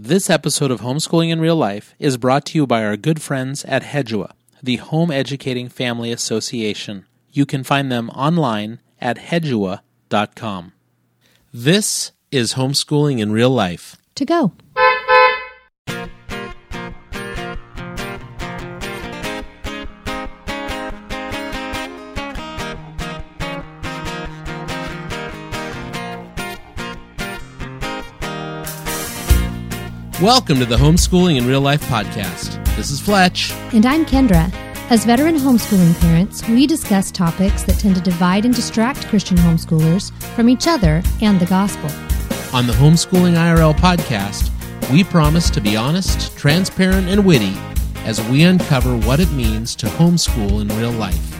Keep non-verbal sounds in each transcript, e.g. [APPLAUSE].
This episode of Homeschooling in Real Life is brought to you by our good friends at Hedua, the Home Educating Family Association. You can find them online at hedua.com. This is Homeschooling in Real Life. To go. Welcome to the Homeschooling in Real Life podcast. This is Fletch. And I'm Kendra. As veteran homeschooling parents, we discuss topics that tend to divide and distract Christian homeschoolers from each other and the gospel. On the Homeschooling IRL podcast, we promise to be honest, transparent, and witty as we uncover what it means to homeschool in real life.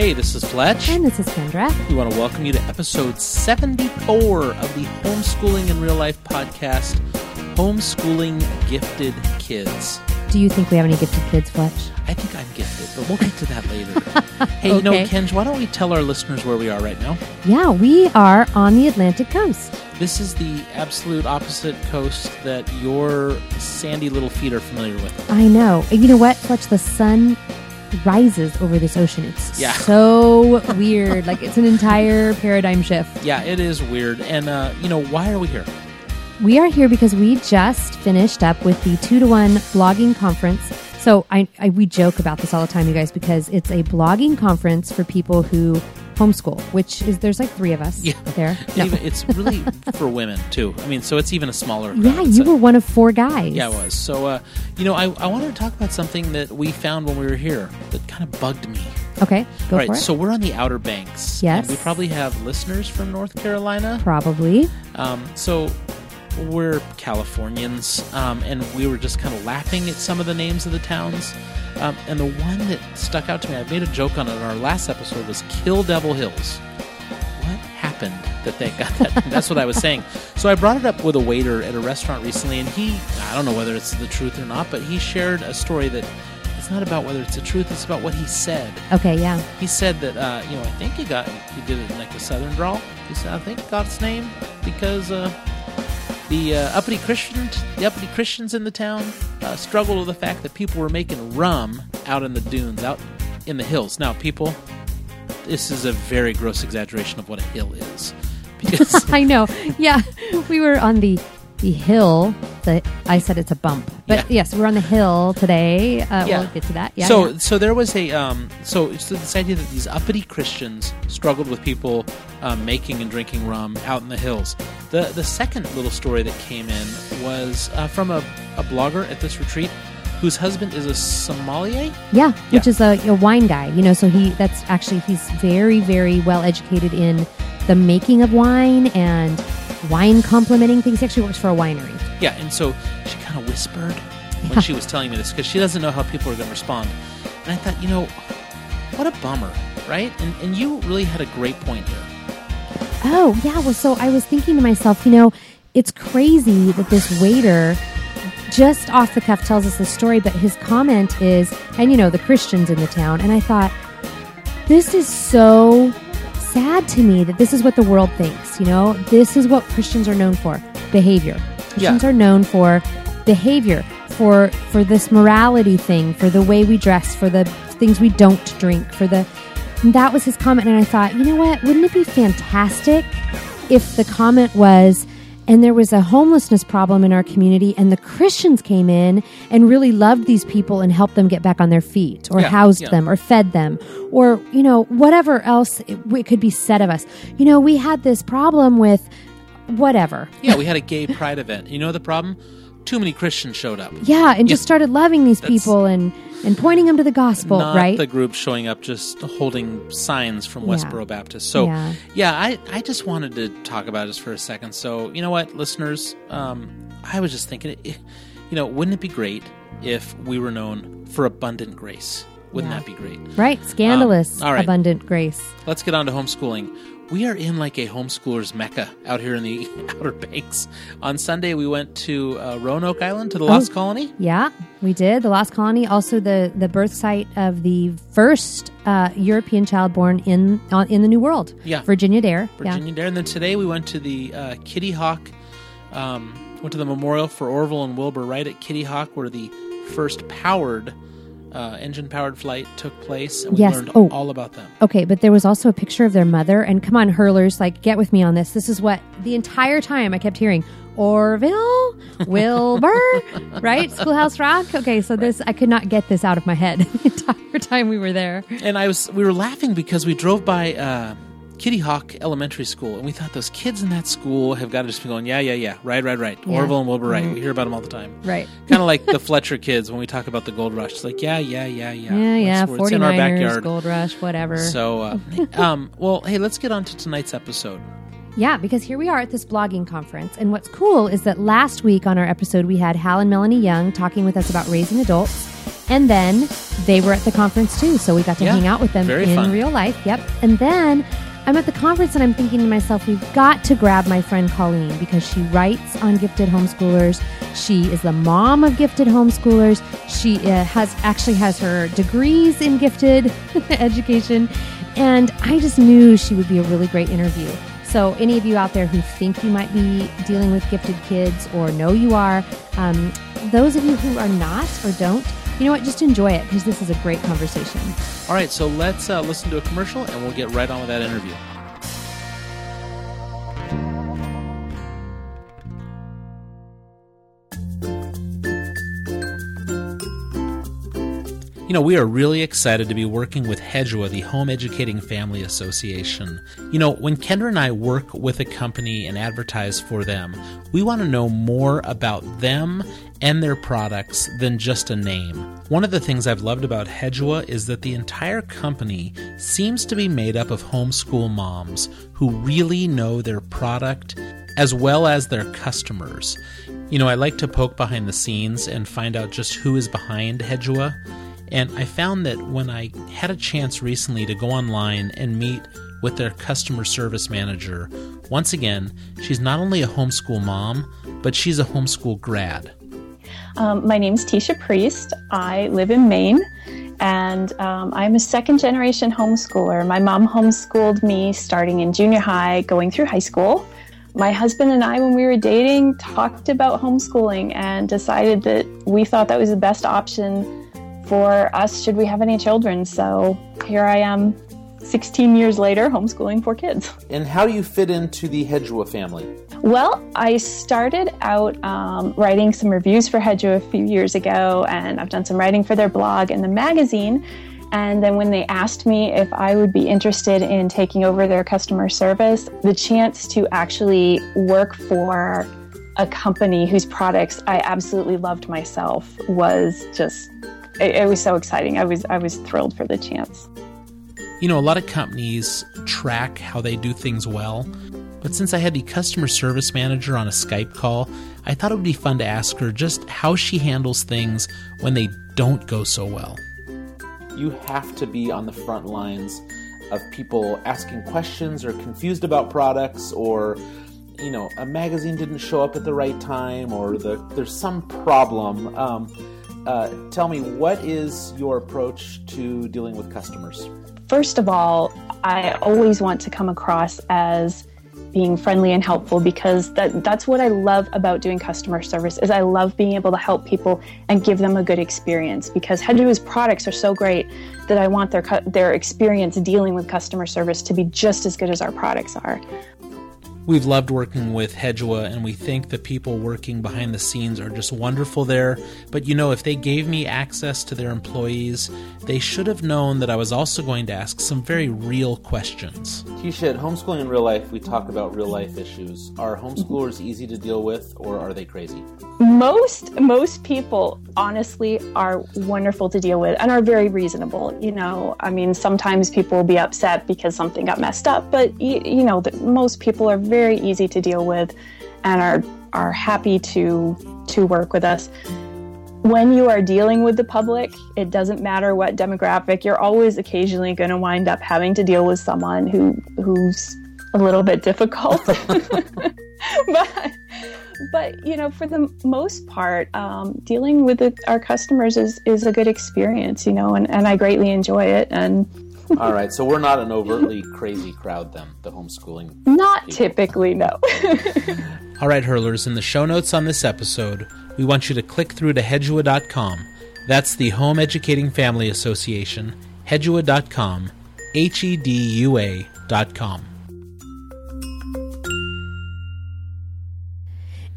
Hey, this is Fletch. And this is Kendra. We want to welcome you to episode 74 of the Homeschooling in Real Life podcast, Homeschooling Gifted Kids. Do you think we have any gifted kids, Fletch? I think I'm gifted, but we'll get to that later. [LAUGHS] hey, you know, Okay. Kenj, why don't we tell our listeners where we are right now? Yeah, we are on the Atlantic coast. This is the absolute opposite coast that your sandy little feet are familiar with. I know. You know what, Fletch? The sun rises over this ocean. It's Yeah. so weird. Like it's an entire paradigm shift. Yeah, it is weird. And, uh, you know, why are we here? We are here because we just finished up with the two to one blogging conference. So I, I we joke about this all the time, you guys, because it's a blogging conference for people who homeschool, which is there's like three of us Yeah. there. [LAUGHS] No. Even- it's really for women, too. I mean, so it's even a smaller crowd. Yeah, you a- were one of four guys. Yeah, I was. So, uh, you know, I, I wanted to talk about something that we found when we were here that kind of bugged me. Okay, go All right, for it. so we're on the Outer Banks. Yes. And we probably have listeners from North Carolina. Probably. Um, so we're Californians, um, and we were just kind of laughing at some of the names of the towns. Um, and the one that stuck out to me, I made a joke on it in our last episode, was Kill Devil Hills. What happened that they got that? [LAUGHS] That's what I was saying. So I brought it up with a waiter at a restaurant recently, and he, I don't know whether it's the truth or not, but he shared a story that it's not about whether it's the truth, it's about what he said. Okay, yeah. He said that uh, you know I think he got he did it in like a southern drawl. He said I think its name because uh, the uh, uppity Christians the uppity Christians in the town uh, struggled with the fact that people were making rum out in the dunes, out in the hills. Now, people, this is a very gross exaggeration of what a hill is [LAUGHS] because I know. Yeah, we were on the the hill. The I said it's a bump, but yes, we're on the hill today. Uh, Yeah. We'll get to that. Yeah. so yeah. so there was a um, so so this idea that these uppity Christians struggled with people um, making and drinking rum out in the hills. The the second little story that came in was uh, from a, a blogger at this retreat whose husband is a sommelier. Yeah, which Yeah. is a, a wine guy. You know, so he that's actually he's very very well educated in the making of wine and wine complementing things. He actually works for a winery. Yeah, and so she kind of whispered when [LAUGHS] she was telling me this because she doesn't know how people are going to respond. And I thought, you know, what a bummer, right? And and you really had a great point here. Oh, yeah. Well, so I was thinking to myself, you know, it's crazy that this waiter just off the cuff tells us this story, but his comment is, and you know, the Christians in the town. And I thought, this is so sad to me that this is what the world thinks. You know, this is what Christians are known for behavior. Christians are known for behavior, for for this morality thing, for the way we dress, for the things we don't drink, for the and that was his comment and I thought, you know what? Wouldn't it be fantastic if the comment was and there was a homelessness problem in our community and the Christians came in and really loved these people and helped them get back on their feet or Yeah, housed yeah. them or fed them or you know whatever else it, it could be said of us. You know, we had this problem with whatever. Yeah, we had a gay pride event. You know the problem? Too many Christians showed up. Yeah, and just started loving these That's- people and and pointing them to the gospel, Not right? the group showing up just holding signs from Yeah. Westboro Baptist. So, Yeah. yeah, I, I just wanted to talk about this for a second. So, you know what, listeners? Um, I was just thinking, you know, wouldn't it be great if we were known for abundant grace? Wouldn't Yeah. that be great? right, scandalous, Um, all right. abundant grace. Let's get on to homeschooling. We are in like a homeschooler's mecca out here in the [LAUGHS] Outer Banks. On Sunday, we went to uh, Roanoke Island to the Lost Colony. Yeah, we did. The Lost Colony, also the, the birth site of the first uh, European child born in uh, in the New World. Yeah. Virginia Dare. Virginia Dare. And then today we went to the uh, Kitty Hawk, um, went to the memorial for Orville and Wilbur Wright at Kitty Hawk, where the first powered, uh, engine powered flight took place. And we Yes. learned Oh. all about them. Okay, but there was also a picture of their mother. And come on, hurlers, like, get with me on this. This is what the entire time I kept hearing Orville, Wilbur, [LAUGHS] right? Schoolhouse Rock. Okay, so this, I could not get this out of my head [LAUGHS] the entire time we were there. And I was, we were laughing because we drove by uh, Kitty Hawk Elementary School, and we thought those kids in that school have got to just be going, yeah, yeah, yeah, right, right, right. Yeah. Orville and Wilbur Wright. We hear about them all the time. Right. kind of like the [LAUGHS] Fletcher kids when we talk about the gold rush. It's like, yeah, yeah, yeah, yeah. Yeah, yeah. It's, it's in our backyard. Gold Rush, whatever. So, uh, [LAUGHS] um, well, hey, let's get on to tonight's episode. Yeah, because here we are at this blogging conference. And what's cool is that last week on our episode, we had Hal and Melanie Young talking with us about raising adults. And then they were at the conference too. So we got to Yeah, hang out with them in fun. real life. Yep. And then I'm at the conference and I'm thinking to myself, we've got to grab my friend Colleen because she writes on gifted homeschoolers. She is the mom of gifted homeschoolers. She uh, has actually has her degrees in gifted [LAUGHS] education. And I just knew she would be a really great interview. So, any of you out there who think you might be dealing with gifted kids or know you are, um, those of you who are not or don't, you know what? Just enjoy it because this is a great conversation. All right, so let's uh, listen to a commercial and we'll get right on with that interview. You know, we are really excited to be working with Hedua, the Home Educating Family Association. You know, when Kendra and I work with a company and advertise for them, we want to know more about them and their products than just a name. One of the things I've loved about Hedua is that the entire company seems to be made up of homeschool moms who really know their product as well as their customers. You know, I like to poke behind the scenes and find out just who is behind Hedua. And I found that when I had a chance recently to go online and meet with their customer service manager, once again, she's not only a homeschool mom, but she's a homeschool grad. Um, my name is Tisha Priest. I live in Maine, and um, I'm a second generation homeschooler. My mom homeschooled me starting in junior high, going through high school. My husband and I, when we were dating, talked about homeschooling and decided that we thought that was the best option for us should we have any children. So here I am, 16 years later, homeschooling four kids. And how do you fit into the Hedua family? Well, I started out um, writing some reviews for Hedua a few years ago, and I've done some writing for their blog and the magazine. And then when they asked me if I would be interested in taking over their customer service, the chance to actually work for a company whose products I absolutely loved myself was just it, it was so exciting. I was I was thrilled for the chance. You know, a lot of companies track how they do things well, but since I had the customer service manager on a Skype call, I thought it would be fun to ask her just how she handles things when they don't go so well. You have to be on the front lines of people asking questions or confused about products or you know a magazine didn't show up at the right time or the, there's some problem um, uh, tell me what is your approach to dealing with customers First of all, I always want to come across as being friendly and helpful because that that's what I love about doing customer service is I love being able to help people and give them a good experience because Hedua's products are so great that I want their their experience dealing with customer service to be just as good as our products are. We've loved working with Hedua, and we think the people working behind the scenes are just wonderful there. But you know, if they gave me access to their employees, they should have known that I was also going to ask some very real questions. Tisha, at Homeschooling in Real Life, we talk about real life issues. Are homeschoolers easy to deal with, or are they crazy? most most people honestly are wonderful to deal with and are very reasonable you know i mean sometimes people will be upset because something got messed up but you, you know that most people are very easy to deal with and are are happy to to work with us when you are dealing with the public it doesn't matter what demographic you're always occasionally going to wind up having to deal with someone who who's a little bit difficult. [LAUGHS] but but you know, for the most part, um, dealing with the, our customers is is a good experience. You know, and, and I greatly enjoy it. And all right, so we're not an overtly crazy crowd then. The homeschooling, not people. typically, no. [LAUGHS] all right, hurlers. In the show notes on this episode, we want you to click through to hedua.com. That's the Home Educating Family Association. Hedua.com. H E D U A.com.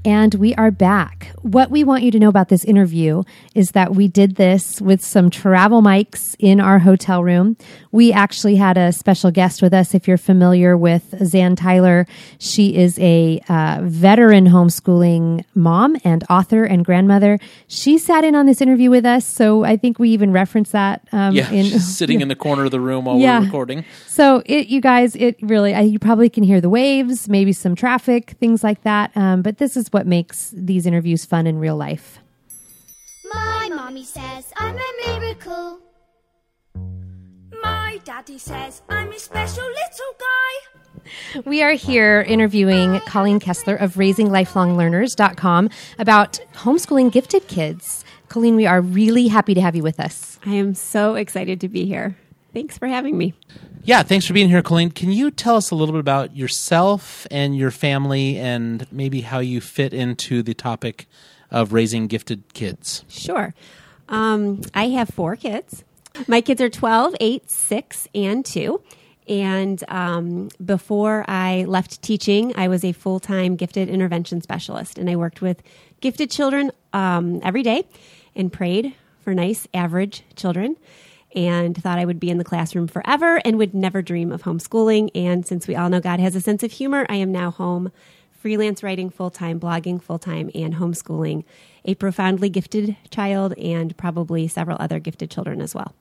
And we are back. What we want you to know about this interview is that we did this with some travel mics in our hotel room. We actually had a special guest with us. If you're familiar with Zan Tyler, she is a uh, veteran homeschooling mom and author and grandmother. She sat in on this interview with us, so I think we even referenced that. Um, yeah, in, sitting [LAUGHS] in the corner of the room while yeah. we're recording. So it, you guys, it really, I, you probably can hear the waves, maybe some traffic, things like that. Um, but this is what makes these interviews fun in real life. My mommy says I'm a miracle. My daddy says I'm a special little guy. We are here interviewing Colleen Kessler of RaisingLifelongLearners.com about homeschooling gifted kids. Colleen, we are really happy to have you with us. I am so excited to be here. Thanks for having me. Yeah, thanks for being here, Colleen. Can you tell us a little bit about yourself and your family and maybe how you fit into the topic of raising gifted kids? Sure. Um, I have four kids. My kids are 12, 8, 6, and 2. And um, before I left teaching, I was a full time gifted intervention specialist. And I worked with gifted children um, every day and prayed for nice, average children and thought I would be in the classroom forever and would never dream of homeschooling. And since we all know God has a sense of humor, I am now home freelance writing full time, blogging full time, and homeschooling a profoundly gifted child and probably several other gifted children as well.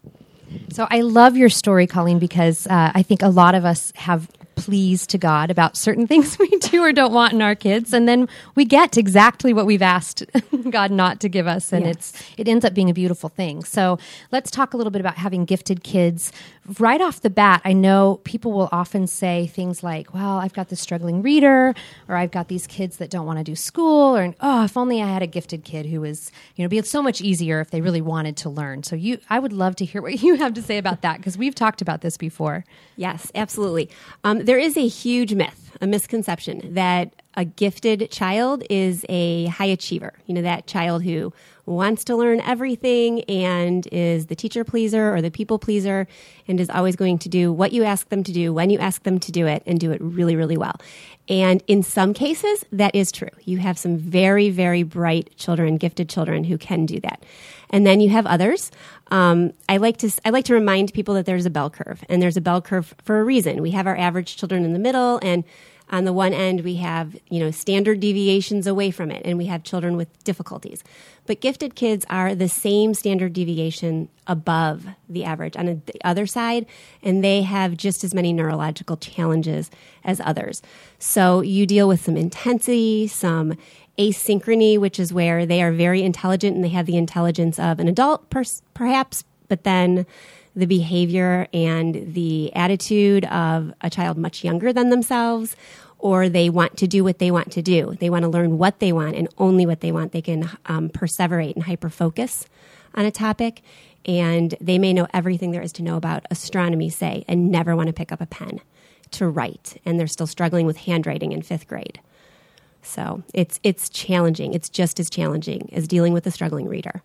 So I love your story, Colleen, because uh, I think a lot of us have pleased to God about certain [LAUGHS] things we do or don't want in our kids, and then we get exactly what we've asked [LAUGHS] God not to give us, and yes. it's it ends up being a beautiful thing. So let's talk a little bit about having gifted kids. Right off the bat, I know people will often say things like, "Well, I've got this struggling reader," or "I've got these kids that don't want to do school," or "Oh, if only I had a gifted kid who was, you know, be so much easier if they really wanted to learn." So you, I would love to hear what [LAUGHS] you have to say about that because we've talked about this before. Yes, absolutely. Um, there is a huge myth, a misconception that a gifted child is a high achiever. You know, that child who wants to learn everything and is the teacher pleaser or the people pleaser and is always going to do what you ask them to do when you ask them to do it and do it really, really well. And in some cases, that is true. You have some very, very bright children, gifted children who can do that. And then you have others. Um, I like to I like to remind people that there's a bell curve, and there's a bell curve for a reason. We have our average children in the middle, and on the one end we have you know standard deviations away from it, and we have children with difficulties. But gifted kids are the same standard deviation above the average on the other side, and they have just as many neurological challenges as others. So you deal with some intensity, some asynchrony, which is where they are very intelligent and they have the intelligence of an adult, pers- perhaps, but then the behavior and the attitude of a child much younger than themselves, or they want to do what they want to do. They want to learn what they want and only what they want. They can um, perseverate and hyper focus on a topic, and they may know everything there is to know about astronomy, say, and never want to pick up a pen to write, and they're still struggling with handwriting in fifth grade. So it's it's challenging. It's just as challenging as dealing with a struggling reader.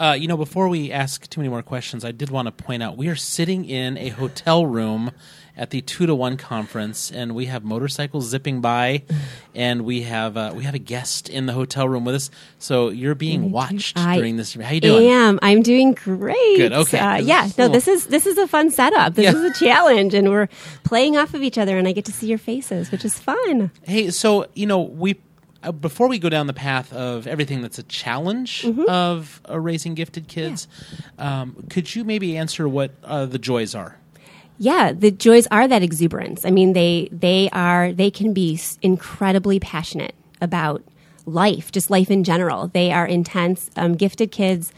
Uh, you know, before we ask too many more questions, I did want to point out we are sitting in a hotel room at the two to one conference, and we have motorcycles zipping by, and we have uh, we have a guest in the hotel room with us. So you're being watched I during this. How you doing? I am I'm doing great. Good. Okay. Uh, yeah. No, this is this is a fun setup. This yeah. is a challenge, and we're playing off of each other, and I get to see your faces, which is fun. Hey, so you know we uh, before we go down the path of everything that's a challenge mm-hmm. of uh, raising gifted kids, yeah. um, could you maybe answer what uh, the joys are? Yeah, the joys are that exuberance. I mean, they they are they can be incredibly passionate about life, just life in general. They are intense. Um, gifted kids,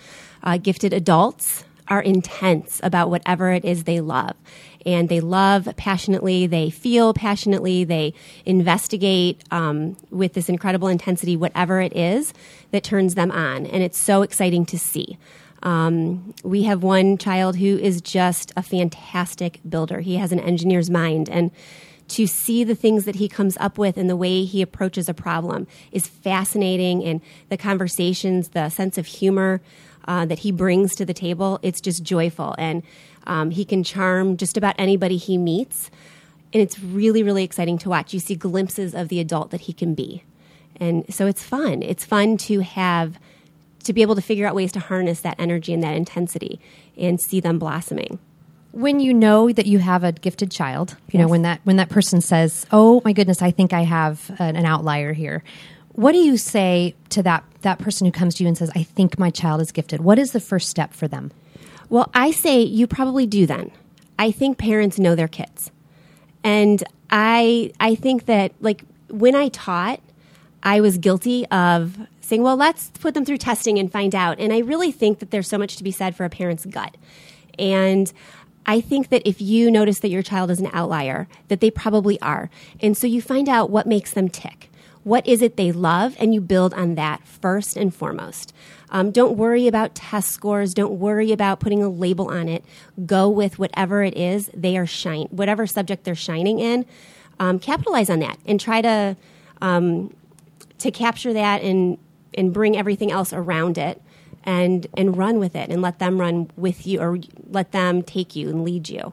uh, gifted adults are intense about whatever it is they love. and they love passionately, they feel passionately, they investigate um, with this incredible intensity whatever it is that turns them on. And it's so exciting to see. Um, we have one child who is just a fantastic builder. He has an engineer's mind, and to see the things that he comes up with and the way he approaches a problem is fascinating. And the conversations, the sense of humor uh, that he brings to the table, it's just joyful. And um, he can charm just about anybody he meets. And it's really, really exciting to watch. You see glimpses of the adult that he can be. And so it's fun. It's fun to have, to be able to figure out ways to harness that energy and that intensity and see them blossoming. When you know that you have a gifted child you yes. know when that when that person says oh my goodness i think i have an, an, outlier here. What do you say to that that person who comes to you and says i think my child is gifted. What is the first step for them? Well i say you probably do then. I think parents know their kids. And i i think that like when i taught i was guilty of saying well let's put them through testing and find out and i really think that there's so much to be said for a parent's gut and I think that if you notice that your child is an outlier, that they probably are. And so you find out what makes them tick. What is it they love? And you build on that first and foremost. Um, don't worry about test scores. Don't worry about putting a label on it. Go with whatever it is they are shine, whatever subject they're shining in. Um, capitalize on that and try to um, to capture that and and bring everything else around it and and run with it and let them run with you or let them take you and lead you.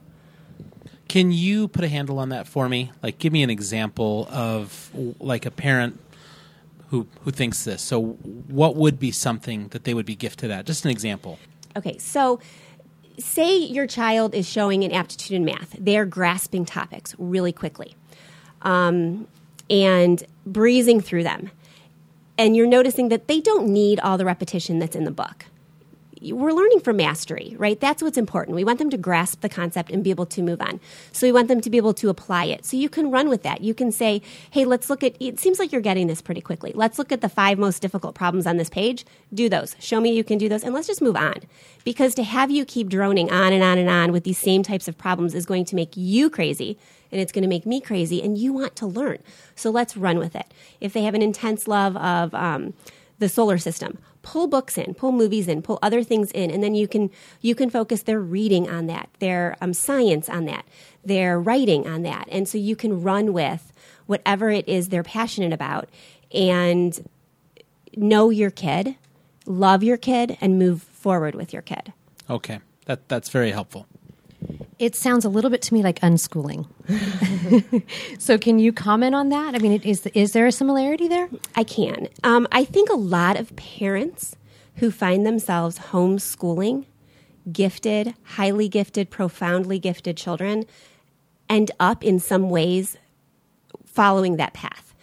Can you put a handle on that for me? Like give me an example of like a parent who who thinks this. So what would be something that they would be gifted at? Just an example. Okay. So say your child is showing an aptitude in math. They're grasping topics really quickly. Um, and breezing through them and you're noticing that they don't need all the repetition that's in the book. We're learning from mastery, right? That's what's important. We want them to grasp the concept and be able to move on. So we want them to be able to apply it. So you can run with that. You can say, hey, let's look at it seems like you're getting this pretty quickly. Let's look at the five most difficult problems on this page. Do those. Show me you can do those and let's just move on. Because to have you keep droning on and on and on with these same types of problems is going to make you crazy and it's going to make me crazy, and you want to learn. So let's run with it. If they have an intense love of um, the solar system, pull books in, pull movies in, pull other things in, and then you can you can focus their reading on that, their um, science on that, their writing on that, and so you can run with whatever it is they're passionate about, and know your kid, love your kid, and move forward with your kid. Okay, that that's very helpful. It sounds a little bit to me like unschooling. [LAUGHS] so, can you comment on that? I mean, is is there a similarity there? I can. Um, I think a lot of parents who find themselves homeschooling gifted, highly gifted, profoundly gifted children end up in some ways following that path.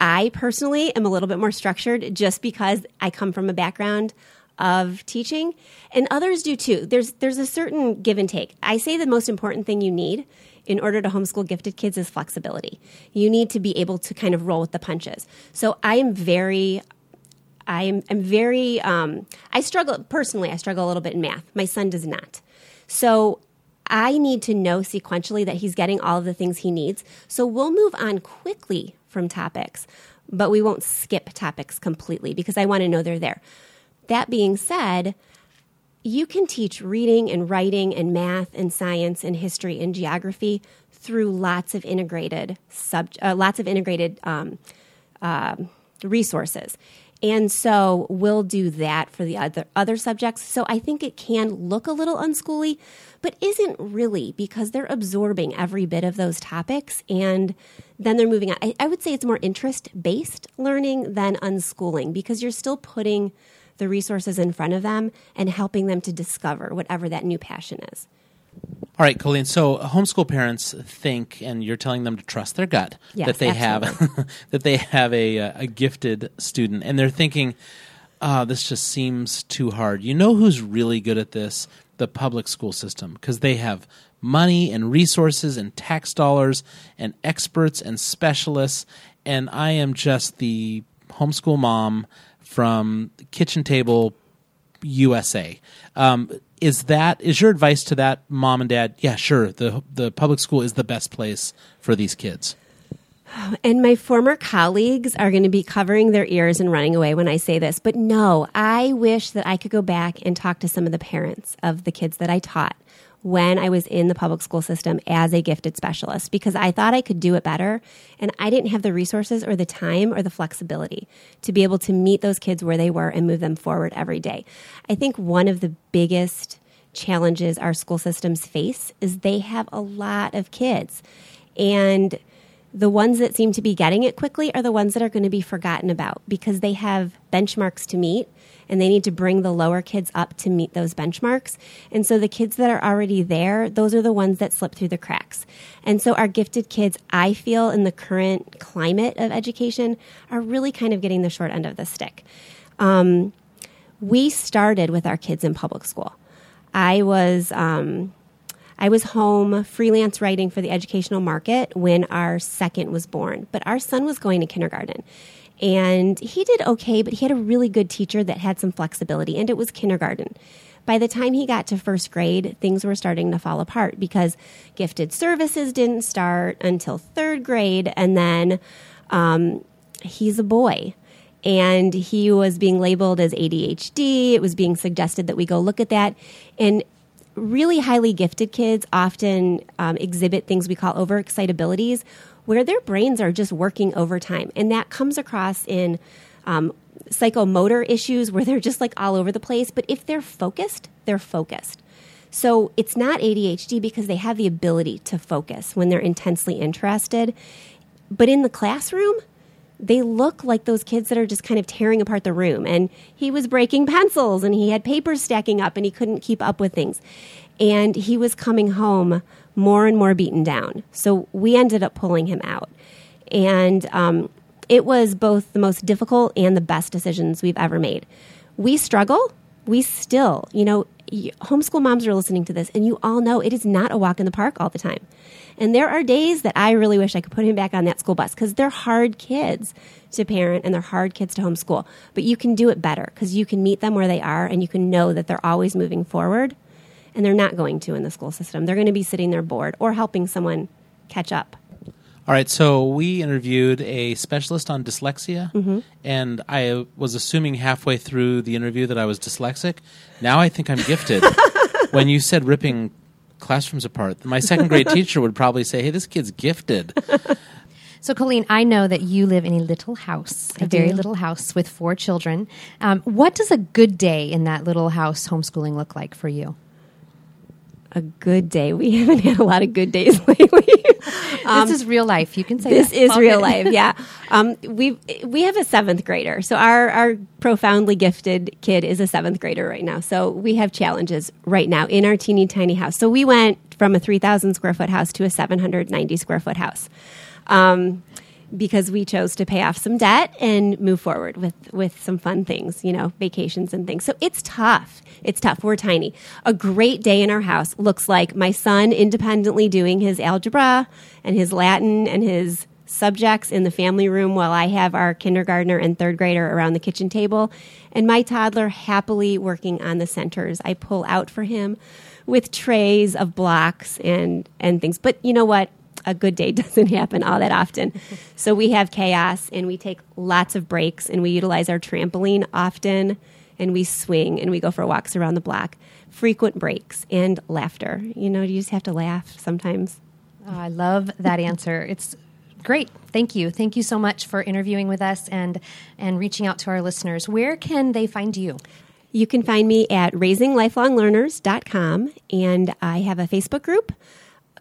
I personally am a little bit more structured just because I come from a background of teaching and others do too. There's there's a certain give and take. I say the most important thing you need in order to homeschool gifted kids is flexibility. You need to be able to kind of roll with the punches. So i am very i am I'm very um, i struggle personally i struggle a little bit in math. My son does not. So i need to know sequentially that he's getting all of the things he needs. So we'll move on quickly from topics but we won't skip topics completely because i want to know they're there that being said, you can teach reading and writing and math and science and history and geography through lots of integrated sub, uh, lots of integrated um, uh, resources. And so we'll do that for the other other subjects. So I think it can look a little unschooly, but isn't really because they're absorbing every bit of those topics and then they're moving on. I, I would say it's more interest based learning than unschooling because you're still putting the resources in front of them and helping them to discover whatever that new passion is. All right, Colleen. So homeschool parents think, and you're telling them to trust their gut yes, that they absolutely. have [LAUGHS] that they have a, uh, a gifted student, and they're thinking, oh, "This just seems too hard." You know who's really good at this? The public school system, because they have money and resources and tax dollars and experts and specialists. And I am just the homeschool mom from kitchen table USA. Um, is that is your advice to that mom and dad? Yeah, sure. The the public school is the best place for these kids. And my former colleagues are going to be covering their ears and running away when I say this. But no, I wish that I could go back and talk to some of the parents of the kids that I taught when I was in the public school system as a gifted specialist because I thought I could do it better. And I didn't have the resources or the time or the flexibility to be able to meet those kids where they were and move them forward every day. I think one of the biggest challenges our school systems face is they have a lot of kids. And the ones that seem to be getting it quickly are the ones that are going to be forgotten about because they have benchmarks to meet and they need to bring the lower kids up to meet those benchmarks. And so the kids that are already there, those are the ones that slip through the cracks. And so our gifted kids, I feel in the current climate of education, are really kind of getting the short end of the stick. Um, we started with our kids in public school. I was. Um, I was home freelance writing for the educational market when our second was born, but our son was going to kindergarten. And he did okay, but he had a really good teacher that had some flexibility, and it was kindergarten. By the time he got to first grade, things were starting to fall apart because gifted services didn't start until third grade, and then um, he's a boy and he was being labeled as ADHD. It was being suggested that we go look at that. And really highly gifted kids often um, exhibit things we call overexcitabilities, where their brains are just working overtime. And that comes across in um, psychomotor issues where they're just like all over the place. But if they're focused, they're focused. So it's not ADHD because they have the ability to focus when they're intensely interested. But in the classroom, they look like those kids that are just kind of tearing apart the room. And he was breaking pencils and he had papers stacking up and he couldn't keep up with things. And he was coming home more and more beaten down. So we ended up pulling him out. And um, it was both the most difficult and the best decisions we've ever made. We struggle. We still, you know, homeschool moms are listening to this, and you all know it is not a walk in the park all the time. And there are days that I really wish I could put him back on that school bus because they're hard kids to parent and they're hard kids to homeschool. But you can do it better because you can meet them where they are and you can know that they're always moving forward and they're not going to in the school system. They're going to be sitting there bored or helping someone catch up. All right, so we interviewed a specialist on dyslexia, Mm-hmm. and I was assuming halfway through the interview that I was dyslexic. Now I think I'm gifted. [LAUGHS] when you said ripping classrooms apart, my second grade teacher would probably say, "Hey, this kid's gifted." So, Colleen, I know that you live in a little house, a I very do. little house with four children. Um, what does a good day in that little house homeschooling look like for you? A good day. We [LAUGHS] haven't had a lot of good days [LAUGHS] lately. this is real life. You can say Um, this that. is All real life yeah [LAUGHS] um, we we have a seventh grader so our our profoundly gifted kid is a seventh grader right now so we have challenges right now in our teeny tiny house so we went from a 3000 square foot house to a 790 square foot house um, because we chose to pay off some debt and move forward with with some fun things, you know, vacations and things. So it's tough. It's tough. We're tiny. A great day in our house looks like my son independently doing his algebra and his Latin and his subjects in the family room while I have our kindergartner and third grader around the kitchen table and my toddler happily working on the centers I pull out for him with trays of blocks and and things. But you know what? A good day [LAUGHS] doesn't happen all that often. so we have chaos and we take lots of breaks and we utilize our trampoline often and we swing and we go for walks around the block. Frequent breaks and laughter. You know, you just have to laugh sometimes. Oh, I love that answer. It's great. Thank you. Thank you so much for interviewing with us and and reaching out to our listeners. Where can they find you? You can find me at raisinglifelonglearners.com and I have a Facebook group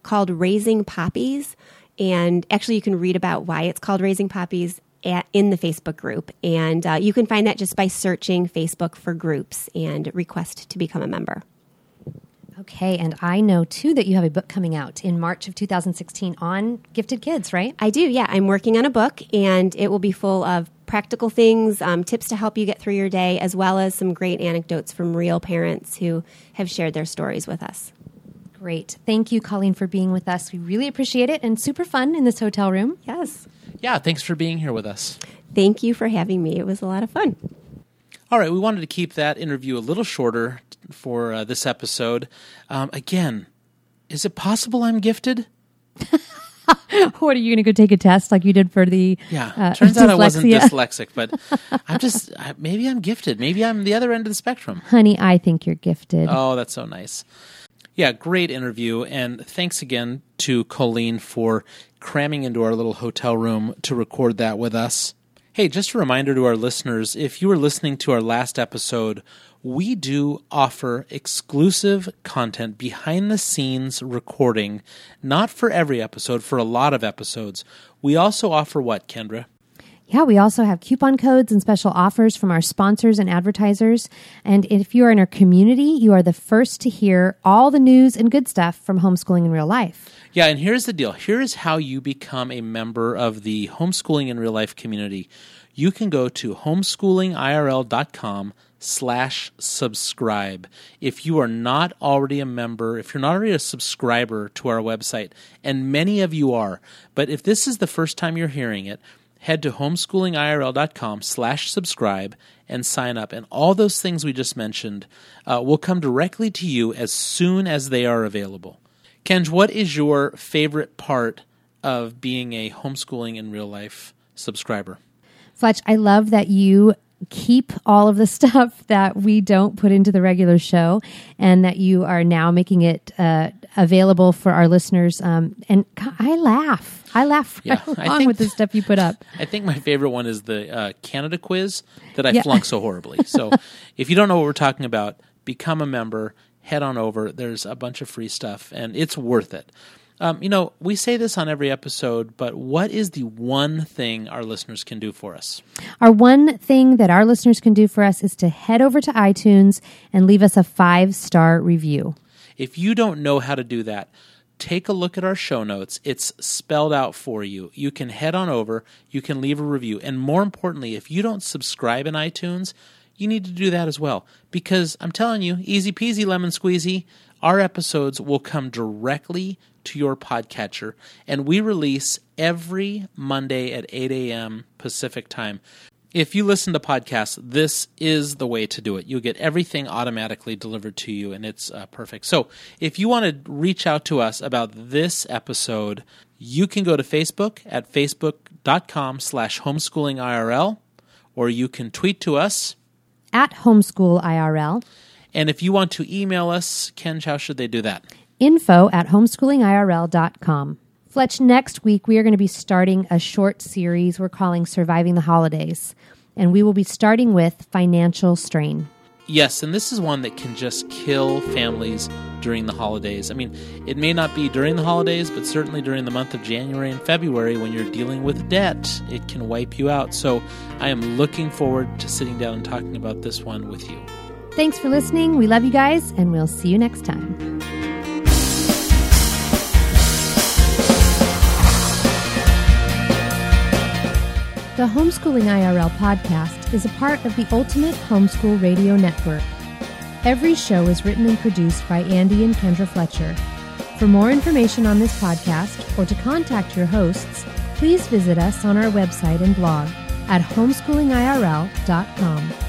called Raising Poppies. And actually, you can read about why it's called Raising Poppies at, in the Facebook group. And uh, you can find that just by searching Facebook for groups and request to become a member. Okay, and I know too that you have a book coming out in March of 2016 on gifted kids, right? I do, yeah. I'm working on a book, and it will be full of practical things, um, tips to help you get through your day, as well as some great anecdotes from real parents who have shared their stories with us. Great. Thank you, Colleen, for being with us. We really appreciate it and super fun in this hotel room. Yes. yeah, thanks for being here with us. Thank you for having me. It was a lot of fun. All right, we wanted to keep that interview a little shorter for uh, this episode. Um, again, is it possible I'm gifted? [LAUGHS] what are you going to go take a test like you did for the? Yeah, uh, [LAUGHS] turns out I wasn't dyslexic, but [LAUGHS] I'm just I- maybe I'm gifted. Maybe I'm the other end of the spectrum. Honey, I think you're gifted. Oh, that's so nice. Yeah, great interview. And thanks again to Colleen for cramming into our little hotel room to record that with us. Hey, just a reminder to our listeners if you were listening to our last episode, we do offer exclusive content behind the scenes recording, not for every episode, for a lot of episodes. We also offer what, Kendra? Yeah, we also have coupon codes and special offers from our sponsors and advertisers. And if you are in our community, you are the first to hear all the news and good stuff from homeschooling in real life. Yeah, and here's the deal. Here is how you become a member of the homeschooling in real life community. You can go to homeschoolingirl.com slash subscribe. If you are not already a member, if you're not already a subscriber to our website, and many of you are, but if this is the first time you're hearing it, head to homeschoolingirl.com slash subscribe and sign up. And all those things we just mentioned uh, will come directly to you as soon as they are available. Kenj, what is your favorite part of being a homeschooling in real life subscriber? Fletch, I love that you keep all of the [LAUGHS] stuff that we don't put into the regular show and that you are now making it uh, available for our listeners. Um, and I laugh. I laugh Yeah, right I [LAUGHS] along with the stuff you put up. [LAUGHS] I think my favorite one is the uh, Canada quiz that I Yeah. flunked so horribly. So if you don't know what we're talking about, become a member, head on over. There's a bunch of free stuff, and it's worth it. Um, you know, we say this on every episode, but what is the one thing our listeners can do for us? Our one thing that our listeners can do for us is to head over to iTunes and leave us a five star review. If you don't know how to do that, take a look at our show notes. It's spelled out for you. You can head on over, you can leave a review. And more importantly, if you don't subscribe in iTunes, you need to do that as well. Because I'm telling you, easy peasy lemon squeezy, our episodes will come directly to your podcatcher. And we release every Monday at 8 a.m. Pacific time. If you listen to podcasts, this is the way to do it. You get everything automatically delivered to you, and it's uh, perfect. So, if you want to reach out to us about this episode, you can go to Facebook at facebook.com slash homeschoolingirl, or you can tweet to us. At Homeschool IRL, And if you want to email us, Ken, how should they do that? info at homeschoolingirl.com. Fletch, next week we are going to be starting a short series we're calling Surviving the Holidays. And we will be starting with financial strain. Yes, and this is one that can just kill families during the holidays. I mean, it may not be during the holidays, but certainly during the month of January and February when you're dealing with debt, it can wipe you out. So I am looking forward to sitting down and talking about this one with you. Thanks for listening. We love you guys, and we'll see you next time. The Homeschooling IRL podcast is a part of the Ultimate Homeschool Radio Network. Every show is written and produced by Andy and Kendra Fletcher. For more information on this podcast or to contact your hosts, please visit us on our website and blog at homeschoolingirl.com.